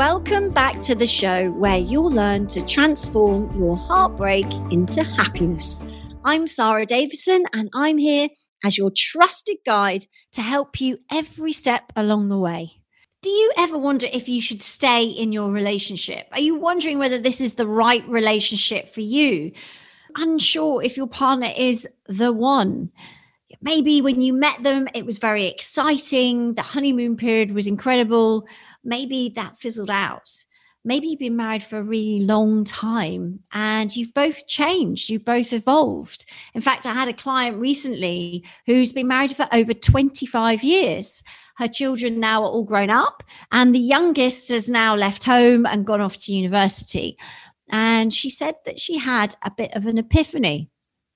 Welcome back to the show where you'll learn to transform your heartbreak into happiness. I'm Sara Davison, and I'm here as your trusted guide to help you every step along the way. Do you ever wonder if you should stay in your relationship? Are you wondering whether this is the right relationship for you? Unsure if your partner is the one. Maybe when you met them, it was very exciting. The honeymoon period was incredible maybe that fizzled out. Maybe you've been married for a really long time and you've both changed, you've both evolved. In fact, I had a client recently who's been married for over 25 years. Her children now are all grown up, and the youngest has now left home and gone off to university. And she said that she had a bit of an epiphany.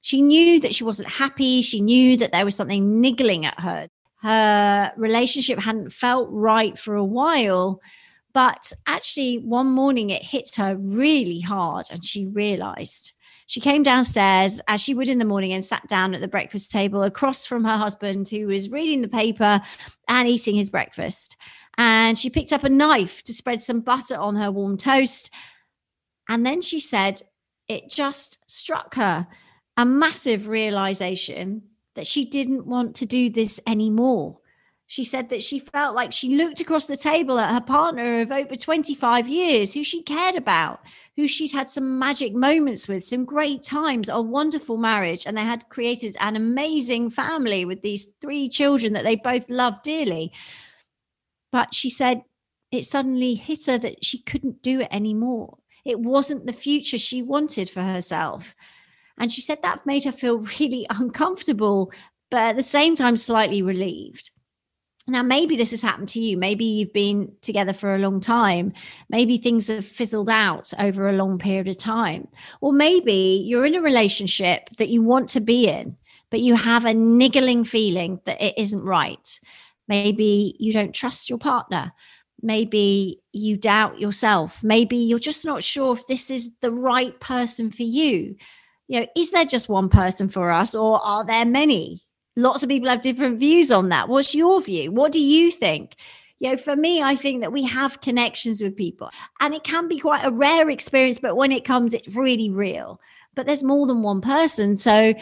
She knew that she wasn't happy. She knew that there was something niggling at her her relationship hadn't felt right for a while. But actually, one morning it hit her really hard and she realized. She came downstairs as she would in the morning and sat down at the breakfast table across from her husband, who was reading the paper and eating his breakfast. And she picked up a knife to spread some butter on her warm toast. And then she said, it just struck her a massive realization that she didn't want to do this anymore. She said that she felt like she looked across the table at her partner of over 25 years, who she cared about, who she'd had some magic moments with, some great times, a wonderful marriage. And they had created an amazing family with these three children that they both loved dearly. But she said it suddenly hit her that she couldn't do it anymore. It wasn't the future she wanted for herself. And she said that made her feel really uncomfortable, but at the same time, slightly relieved. Now, maybe this has happened to you. Maybe you've been together for a long time. Maybe things have fizzled out over a long period of time. Or maybe you're in a relationship that you want to be in, but you have a niggling feeling that it isn't right. Maybe you don't trust your partner. Maybe you doubt yourself. Maybe you're just not sure if this is the right person for you you know, is there just one person for us or are there many? Lots of people have different views on that. What's your view? What do you think? You know, for me, I think that we have connections with people and it can be quite a rare experience, but when it comes, it's really real. But there's more than one person. So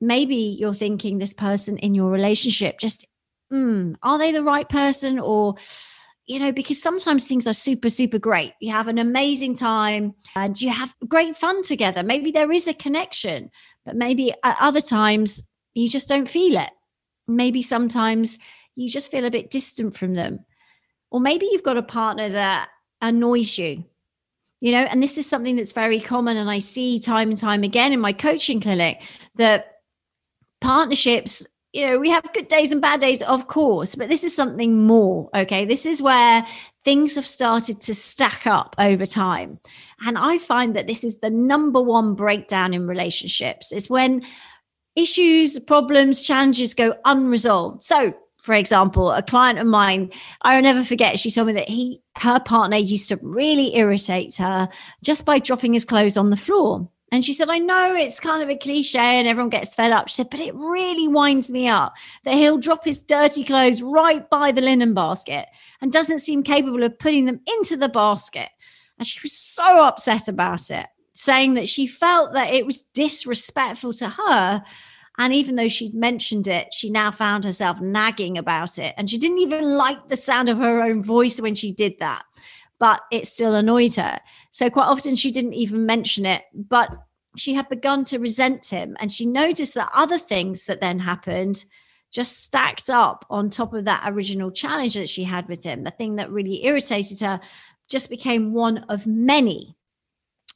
maybe you're thinking this person in your relationship just, mm, are they the right person? Or, you know, because sometimes things are super, super great. You have an amazing time and you have great fun together. Maybe there is a connection, but maybe at other times you just don't feel it. Maybe sometimes you just feel a bit distant from them. Or maybe you've got a partner that annoys you, you know, and this is something that's very common. And I see time and time again in my coaching clinic that partnerships you know, we have good days and bad days, of course, but this is something more. Okay. This is where things have started to stack up over time. And I find that this is the number one breakdown in relationships is when issues, problems, challenges go unresolved. So, for example, a client of mine, I'll never forget, she told me that he, her partner used to really irritate her just by dropping his clothes on the floor. And she said, I know it's kind of a cliche and everyone gets fed up. She said, but it really winds me up that he'll drop his dirty clothes right by the linen basket and doesn't seem capable of putting them into the basket. And she was so upset about it, saying that she felt that it was disrespectful to her. And even though she'd mentioned it, she now found herself nagging about it. And she didn't even like the sound of her own voice when she did that but it still annoyed her. So quite often she didn't even mention it, but she had begun to resent him. And she noticed that other things that then happened just stacked up on top of that original challenge that she had with him. The thing that really irritated her just became one of many.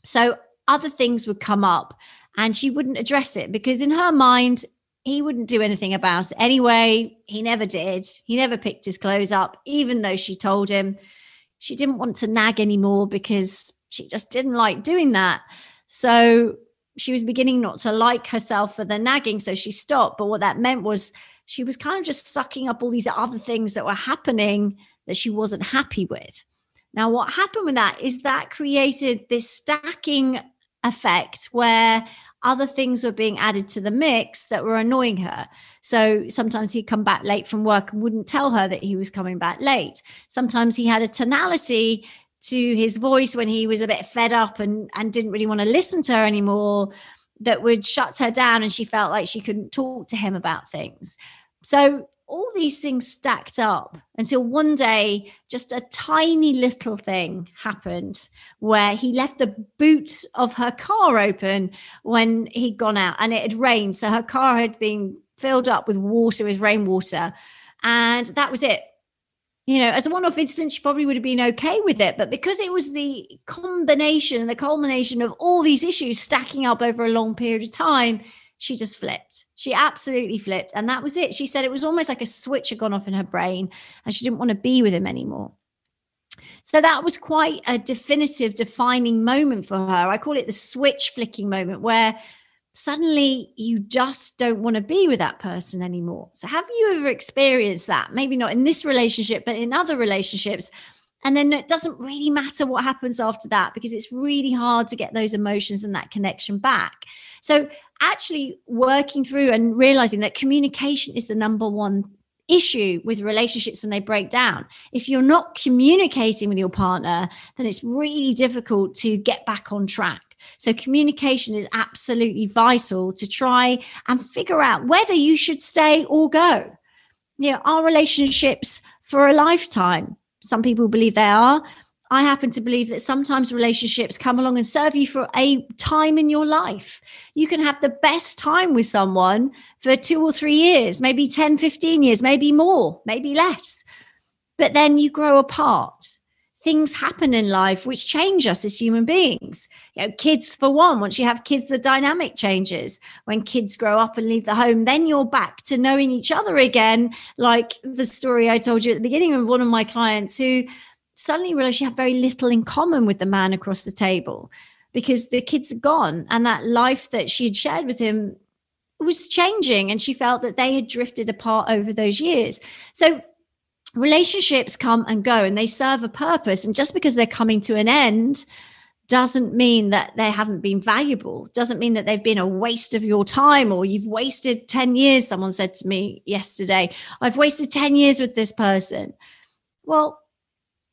So other things would come up and she wouldn't address it because in her mind, he wouldn't do anything about it anyway. He never did. He never picked his clothes up, even though she told him she didn't want to nag anymore because she just didn't like doing that. So she was beginning not to like herself for the nagging. So she stopped. But what that meant was she was kind of just sucking up all these other things that were happening that she wasn't happy with. Now, what happened with that is that created this stacking effect where other things were being added to the mix that were annoying her. So sometimes he'd come back late from work and wouldn't tell her that he was coming back late. Sometimes he had a tonality to his voice when he was a bit fed up and, and didn't really want to listen to her anymore that would shut her down and she felt like she couldn't talk to him about things. So all these things stacked up until one day just a tiny little thing happened where he left the boot of her car open when he'd gone out and it had rained. So her car had been filled up with water with rainwater and that was it. You know as a one-off incident she probably would have been okay with it but because it was the combination and the culmination of all these issues stacking up over a long period of time she just flipped. She absolutely flipped. And that was it. She said it was almost like a switch had gone off in her brain and she didn't want to be with him anymore. So that was quite a definitive, defining moment for her. I call it the switch flicking moment where suddenly you just don't want to be with that person anymore. So, have you ever experienced that? Maybe not in this relationship, but in other relationships. And then it doesn't really matter what happens after that because it's really hard to get those emotions and that connection back. So, actually working through and realizing that communication is the number one issue with relationships when they break down. If you're not communicating with your partner, then it's really difficult to get back on track. So, communication is absolutely vital to try and figure out whether you should stay or go. You know, our relationships for a lifetime? Some people believe they are. I happen to believe that sometimes relationships come along and serve you for a time in your life. You can have the best time with someone for two or three years, maybe 10, 15 years, maybe more, maybe less. But then you grow apart. Things happen in life which change us as human beings. You know, kids, for one, once you have kids, the dynamic changes. When kids grow up and leave the home, then you're back to knowing each other again. Like the story I told you at the beginning of one of my clients who suddenly realized she had very little in common with the man across the table because the kids are gone and that life that she had shared with him was changing and she felt that they had drifted apart over those years so relationships come and go and they serve a purpose and just because they're coming to an end doesn't mean that they haven't been valuable. Doesn't mean that they've been a waste of your time or you've wasted 10 years someone said to me yesterday. I've wasted 10 years with this person. Well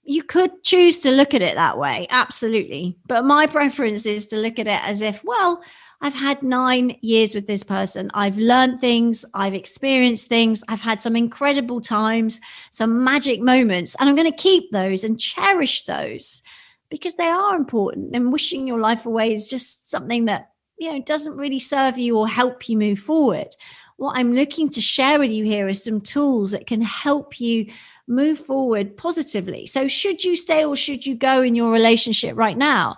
you could choose to look at it that way, absolutely. But my preference is to look at it as if, well, I've had nine years with this person. I've learned things, I've experienced things, I've had some incredible times, some magic moments, and I'm going to keep those and cherish those because they are important. And wishing your life away is just something that, you know, doesn't really serve you or help you move forward. What I'm looking to share with you here is some tools that can help you move forward positively. So, should you stay or should you go in your relationship right now?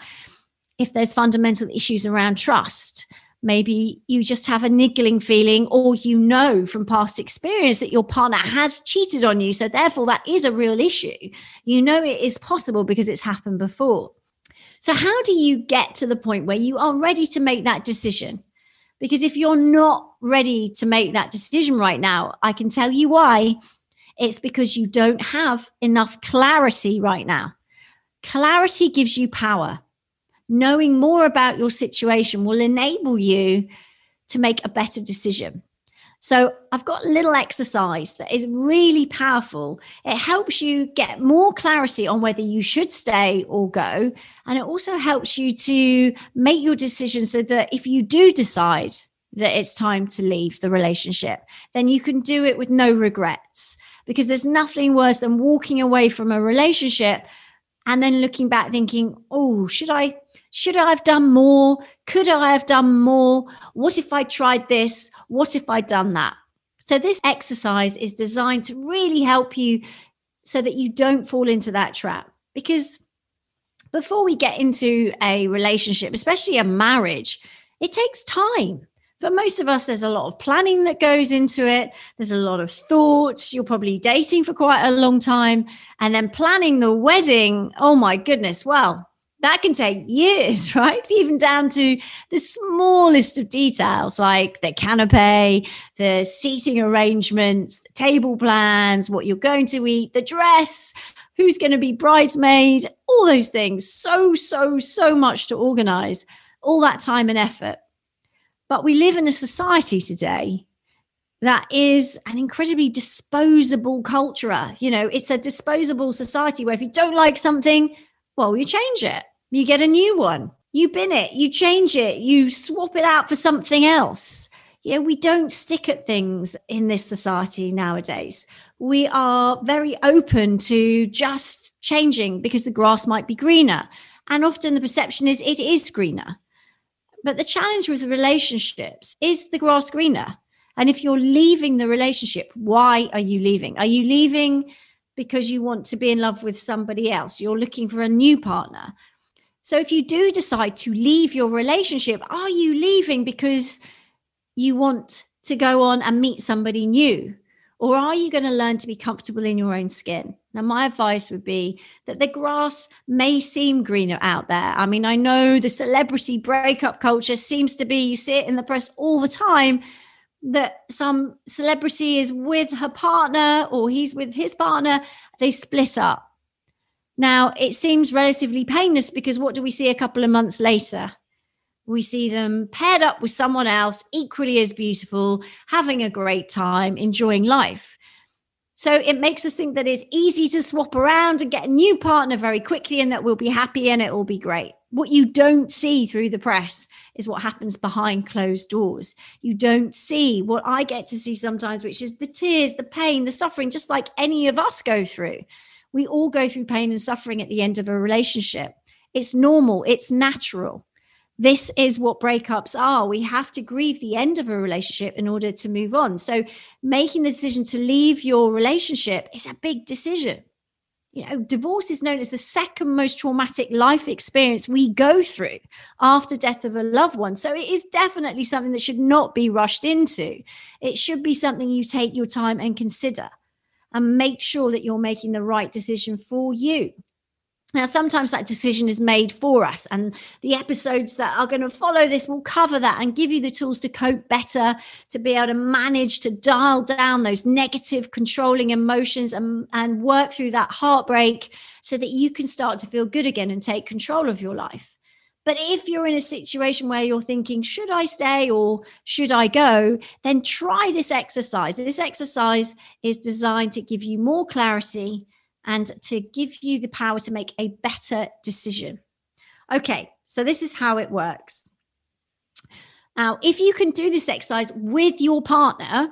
If there's fundamental issues around trust, maybe you just have a niggling feeling, or you know from past experience that your partner has cheated on you. So, therefore, that is a real issue. You know it is possible because it's happened before. So, how do you get to the point where you are ready to make that decision? Because if you're not ready to make that decision right now, I can tell you why it's because you don't have enough clarity right now. Clarity gives you power. Knowing more about your situation will enable you to make a better decision. So, I've got a little exercise that is really powerful. It helps you get more clarity on whether you should stay or go. And it also helps you to make your decision so that if you do decide that it's time to leave the relationship, then you can do it with no regrets because there's nothing worse than walking away from a relationship and then looking back thinking, oh, should I? Should I have done more? Could I have done more? What if I tried this? What if I'd done that? So, this exercise is designed to really help you so that you don't fall into that trap. Because before we get into a relationship, especially a marriage, it takes time for most of us, there's a lot of planning that goes into it. There's a lot of thoughts. You're probably dating for quite a long time. And then planning the wedding. Oh my goodness. Well, that can take years, right? Even down to the smallest of details like the canopy, the seating arrangements, the table plans, what you're going to eat, the dress, who's going to be bridesmaid, all those things. So, so, so much to organize, all that time and effort. But we live in a society today that is an incredibly disposable culture. You know, it's a disposable society where if you don't like something, well, you change it. You get a new one. You bin it, you change it, you swap it out for something else. You know, we don't stick at things in this society nowadays. We are very open to just changing because the grass might be greener. And often the perception is it is greener. But the challenge with relationships is the grass greener? And if you're leaving the relationship, why are you leaving? Are you leaving because you want to be in love with somebody else? You're looking for a new partner. So if you do decide to leave your relationship, are you leaving because you want to go on and meet somebody new? Or are you going to learn to be comfortable in your own skin? Now, my advice would be that the grass may seem greener out there. I mean, I know the celebrity breakup culture seems to be, you see it in the press all the time, that some celebrity is with her partner or he's with his partner, they split up. Now, it seems relatively painless because what do we see a couple of months later? We see them paired up with someone else, equally as beautiful, having a great time, enjoying life. So it makes us think that it's easy to swap around and get a new partner very quickly and that we'll be happy and it will be great. What you don't see through the press is what happens behind closed doors. You don't see what I get to see sometimes, which is the tears, the pain, the suffering, just like any of us go through. We all go through pain and suffering at the end of a relationship. It's normal, it's natural. This is what breakups are. We have to grieve the end of a relationship in order to move on. So, making the decision to leave your relationship is a big decision. You know, divorce is known as the second most traumatic life experience we go through after death of a loved one. So it is definitely something that should not be rushed into. It should be something you take your time and consider and make sure that you're making the right decision for you. Now, sometimes that decision is made for us, and the episodes that are going to follow this will cover that and give you the tools to cope better, to be able to manage to dial down those negative, controlling emotions and, and work through that heartbreak so that you can start to feel good again and take control of your life. But if you're in a situation where you're thinking, should I stay or should I go? Then try this exercise. This exercise is designed to give you more clarity and to give you the power to make a better decision. Okay, so this is how it works. Now, if you can do this exercise with your partner,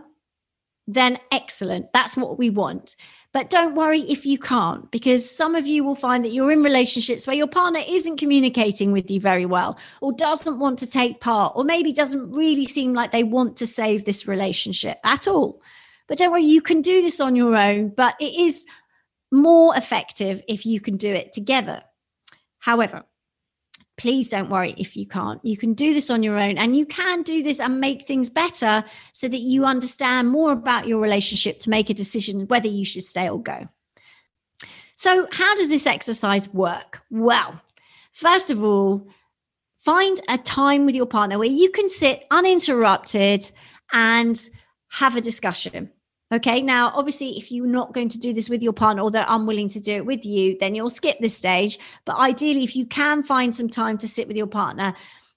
then excellent. That's what we want. But don't worry if you can't, because some of you will find that you're in relationships where your partner isn't communicating with you very well, or doesn't want to take part, or maybe doesn't really seem like they want to save this relationship at all. But don't worry, you can do this on your own, but it is more effective if you can do it together. However, please don't worry if you can't. You can do this on your own and you can do this and make things better so that you understand more about your relationship to make a decision whether you should stay or go. So, how does this exercise work? Well, first of all, find a time with your partner where you can sit uninterrupted and have a discussion. Okay. Now, obviously, if you're not going to do this with your partner or they're unwilling to do it with you, then you'll skip this stage. But ideally, if you can find some time to sit with your partner,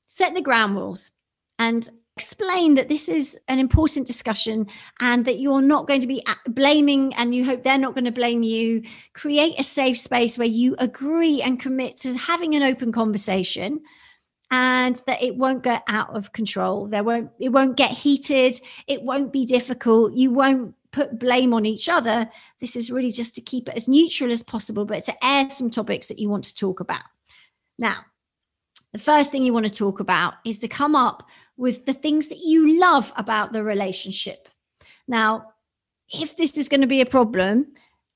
set the ground rules and explain that this is an important discussion and that you're not going to be blaming and you hope they're not going to blame you. Create a safe space where you agree and commit to having an open conversation and that it won't get out of control there won't it won't get heated it won't be difficult you won't put blame on each other. This is really just to keep it as neutral as possible, but to air some topics that you want to talk about. Now, the first thing you want to talk about is to come up with the things that you love about the relationship. Now, if this is going to be a problem,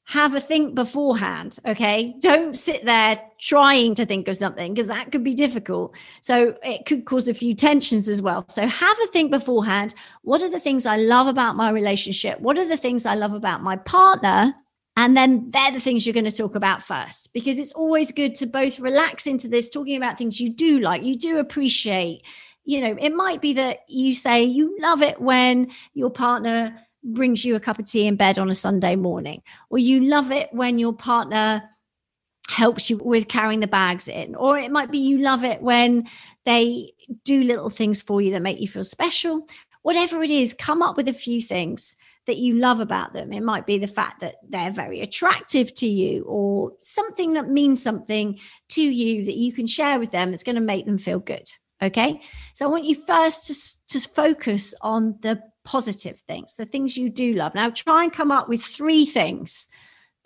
have a think beforehand. Okay. Don't sit there trying to think of something because that could be difficult. So it could cause a few tensions as well. So have a think beforehand. What are the things I love about my relationship? What are the things I love about my partner? And then they're the things you're going to talk about first because it's always good to both relax into this, talking about things you do like, you do appreciate. You know, it might be that you say you love it when your partner brings you a cup of tea in bed on a Sunday morning, or you love it when your partner helps you with carrying the bags in, or it might be you love it when they do little things for you that make you feel special. Whatever it is, come up with a few things that you love about them. It might be the fact that they're very attractive to you or something that means something to you that you can share with them that's going to make them feel good. Okay. So I want you first to, to focus on the positive things, the things you do love. Now try and come up with three things.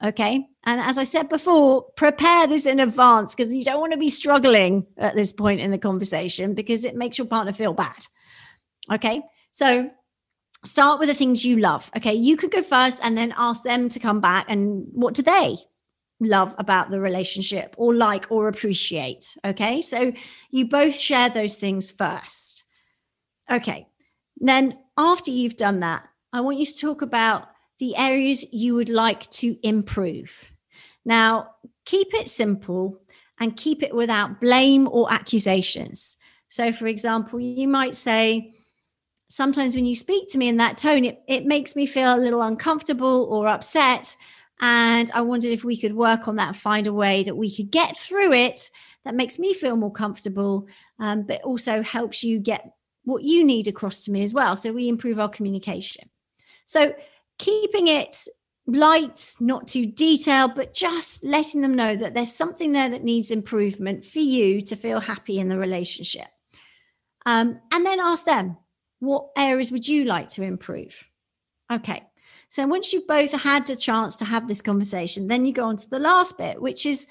Okay. And as I said before, prepare this in advance because you don't want to be struggling at this point in the conversation because it makes your partner feel bad. Okay. So start with the things you love. Okay. You could go first and then ask them to come back and what do they love about the relationship or like or appreciate? Okay. So you both share those things first. Okay. Then after you've done that, I want you to talk about the areas you would like to improve. Now, keep it simple and keep it without blame or accusations. So, for example, you might say, sometimes when you speak to me in that tone, it, it makes me feel a little uncomfortable or upset. And I wondered if we could work on that and find a way that we could get through it that makes me feel more comfortable, um, but also helps you get what you need across to me as well. So we improve our communication. So keeping it light, not too detailed, but just letting them know that there's something there that needs improvement for you to feel happy in the relationship. Um, and then ask them, what areas would you like to improve? Okay. So once you've both had a chance to have this conversation, then you go on to the last bit, which is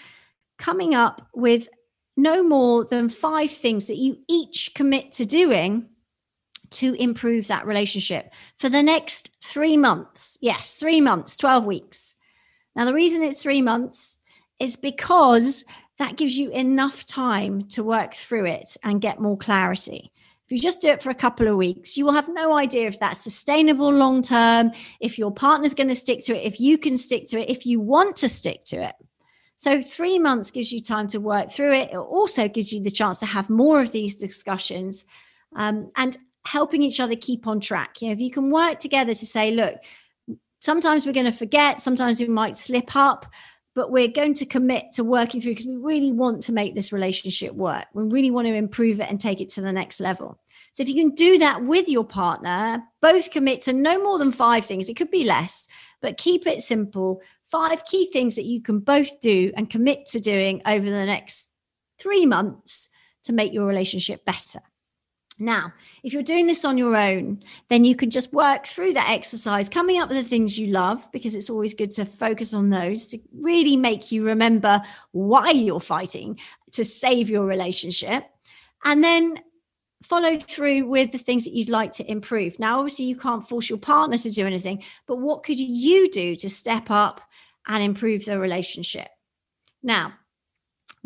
coming up with no more than five things that you each commit to doing to improve that relationship for the next three months. Yes, three months, 12 weeks. Now, the reason it's three months is because that gives you enough time to work through it and get more clarity. If you just do it for a couple of weeks, you will have no idea if that's sustainable long term, if your partner's going to stick to it, if you can stick to it, if you want to stick to it. So, three months gives you time to work through it. It also gives you the chance to have more of these discussions um, and helping each other keep on track. You know, if you can work together to say, look, sometimes we're going to forget, sometimes we might slip up, but we're going to commit to working through because we really want to make this relationship work. We really want to improve it and take it to the next level. So if you can do that with your partner, both commit to no more than five things. It could be less, but keep it simple. Five key things that you can both do and commit to doing over the next three months to make your relationship better. Now, if you're doing this on your own, then you can just work through that exercise, coming up with the things you love, because it's always good to focus on those to really make you remember why you're fighting to save your relationship. And then follow through with the things that you'd like to improve. Now, obviously, you can't force your partner to do anything, but what could you do to step up and improve the relationship? Now,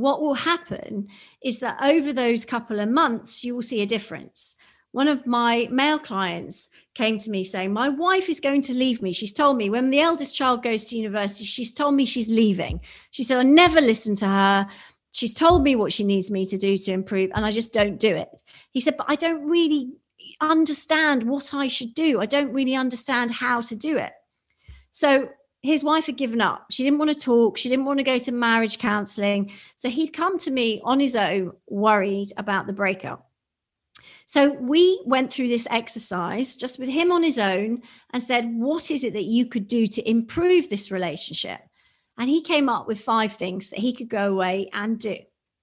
what will happen is that over those couple of months, you will see a difference. One of my male clients came to me saying, My wife is going to leave me. She's told me when the eldest child goes to university, she's told me she's leaving. She said, I never listen to her. She's told me what she needs me to do to improve, and I just don't do it. He said, But I don't really understand what I should do. I don't really understand how to do it. So his wife had given up. She didn't want to talk. She didn't want to go to marriage counseling. So he'd come to me on his own, worried about the breakup. So we went through this exercise just with him on his own and said, What is it that you could do to improve this relationship? And he came up with five things that he could go away and do.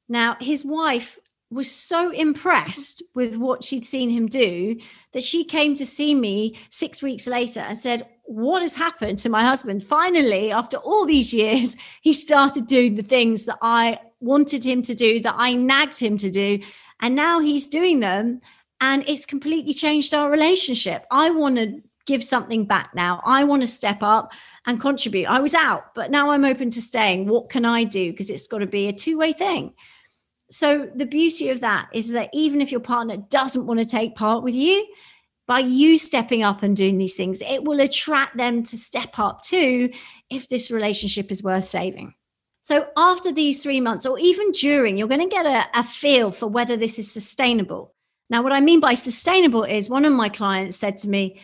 Now, his wife was so impressed with what she'd seen him do that she came to see me six weeks later and said, What has happened to my husband? Finally, after all these years, he started doing the things that I wanted him to do, that I nagged him to do. And now he's doing them. And it's completely changed our relationship. I want to give something back now. I want to step up and contribute. I was out, but now I'm open to staying. What can I do? Because it's got to be a two way thing so the beauty of that is that even if your partner doesn't want to take part with you by you stepping up and doing these things, it will attract them to step up too if this relationship is worth saving. So, after these three months, or even during, you're going to get a, a, feel for whether this is sustainable. Now, what I mean by sustainable is one of my clients said to me,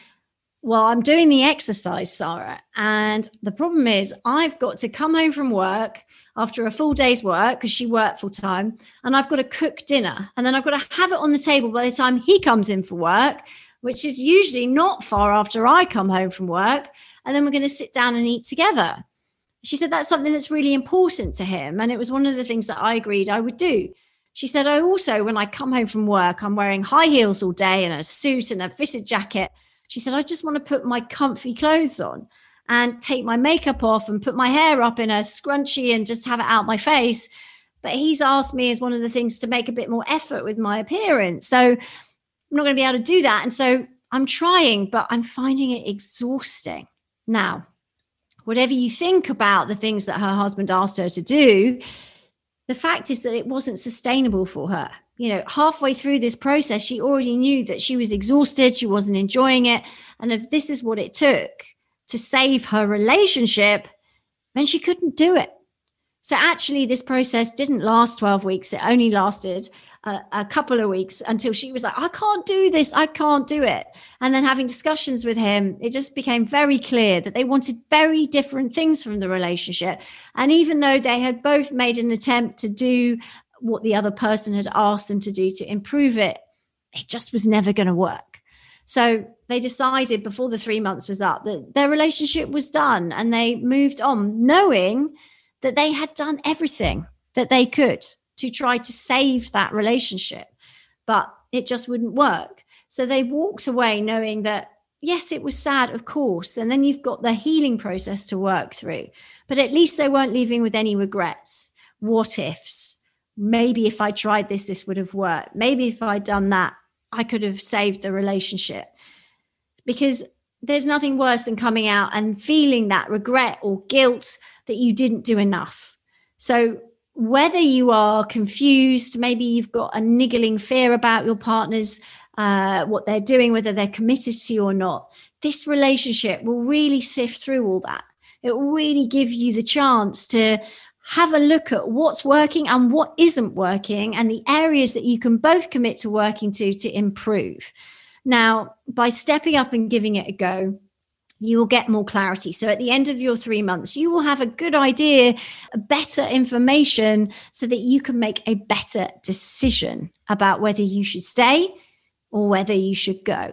Well, I'm doing the exercise, Sara. And the problem is, I've got to come home from work after a full day's work because she worked full time, and I've got to cook dinner. And then I've got to have it on the table by the time he comes in for work which is usually not far after I come home from work. And then we're going to sit down and eat together. She said that's something that's really important to him. And it was one of the things that I agreed I would do. She said, I also, when I come home from work, I'm wearing high heels all day and a suit and a fitted jacket. She said, I just want to put my comfy clothes on and take my makeup off and put my hair up in a scrunchie and just have it out my face. But he's asked me as one of the things to make a bit more effort with my appearance. So I'm not going to be able to do that. And so I'm trying, but I'm finding it exhausting. Now, whatever you think about the things that her husband asked her to do, the fact is that it wasn't sustainable for her. You know, halfway through this process, she already knew that she was exhausted, she wasn't enjoying it. And if this is what it took to save her relationship, then she couldn't do it. So actually, this process didn't last 12 weeks. It only lasted a, couple of weeks until she was like, I can't do this. I can't do it. And then having discussions with him, it just became very clear that they wanted very different things from the relationship. And even though they had both made an attempt to do what the other person had asked them to do to improve it, it just was never going to work. So they decided before the three months was up that their relationship was done and they moved on, knowing that they had done everything that they could to try to save that relationship, but it just wouldn't work. So they walked away knowing that, yes, it was sad, of course. And then you've got the healing process to work through, but at least they weren't leaving with any regrets. What ifs? Maybe if I tried this, this would have worked. Maybe if I'd done that, I could have saved the relationship. Because there's nothing worse than coming out and feeling that regret or guilt that you didn't do enough. So whether you are confused, maybe you've got a niggling fear about your partner's uh, what they're doing, whether they're committed to you or not, this relationship will really sift through all that. It will really give you the chance to have a look at what's working and what isn't working and the areas that you can both commit to working to to improve. Now, by stepping up and giving it a go, you will get more clarity. So at the end of your three months, you will have a good idea, better information, so that you can make a better decision about whether you should stay or whether you should go.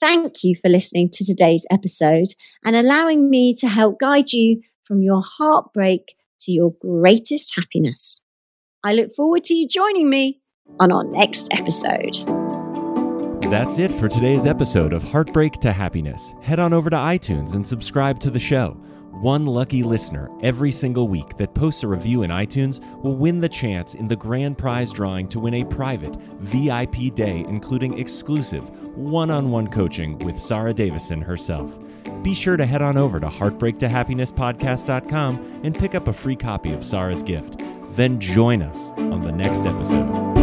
Thank you for listening to today's episode and allowing me to help guide you from your heartbreak to your greatest happiness. I look forward to you joining me on our next episode. That's it for today's episode of Heartbreak to Happiness. Head on over to iTunes and subscribe to the show. One lucky listener every single week that posts a review in iTunes will win the chance in the grand prize drawing to win a private VIP day, including exclusive one on one coaching with Sara Davison herself. Be sure to head on over to heartbreaktohappinesspodcast.com and pick up a free copy of Sara's gift. Then join us on the next episode.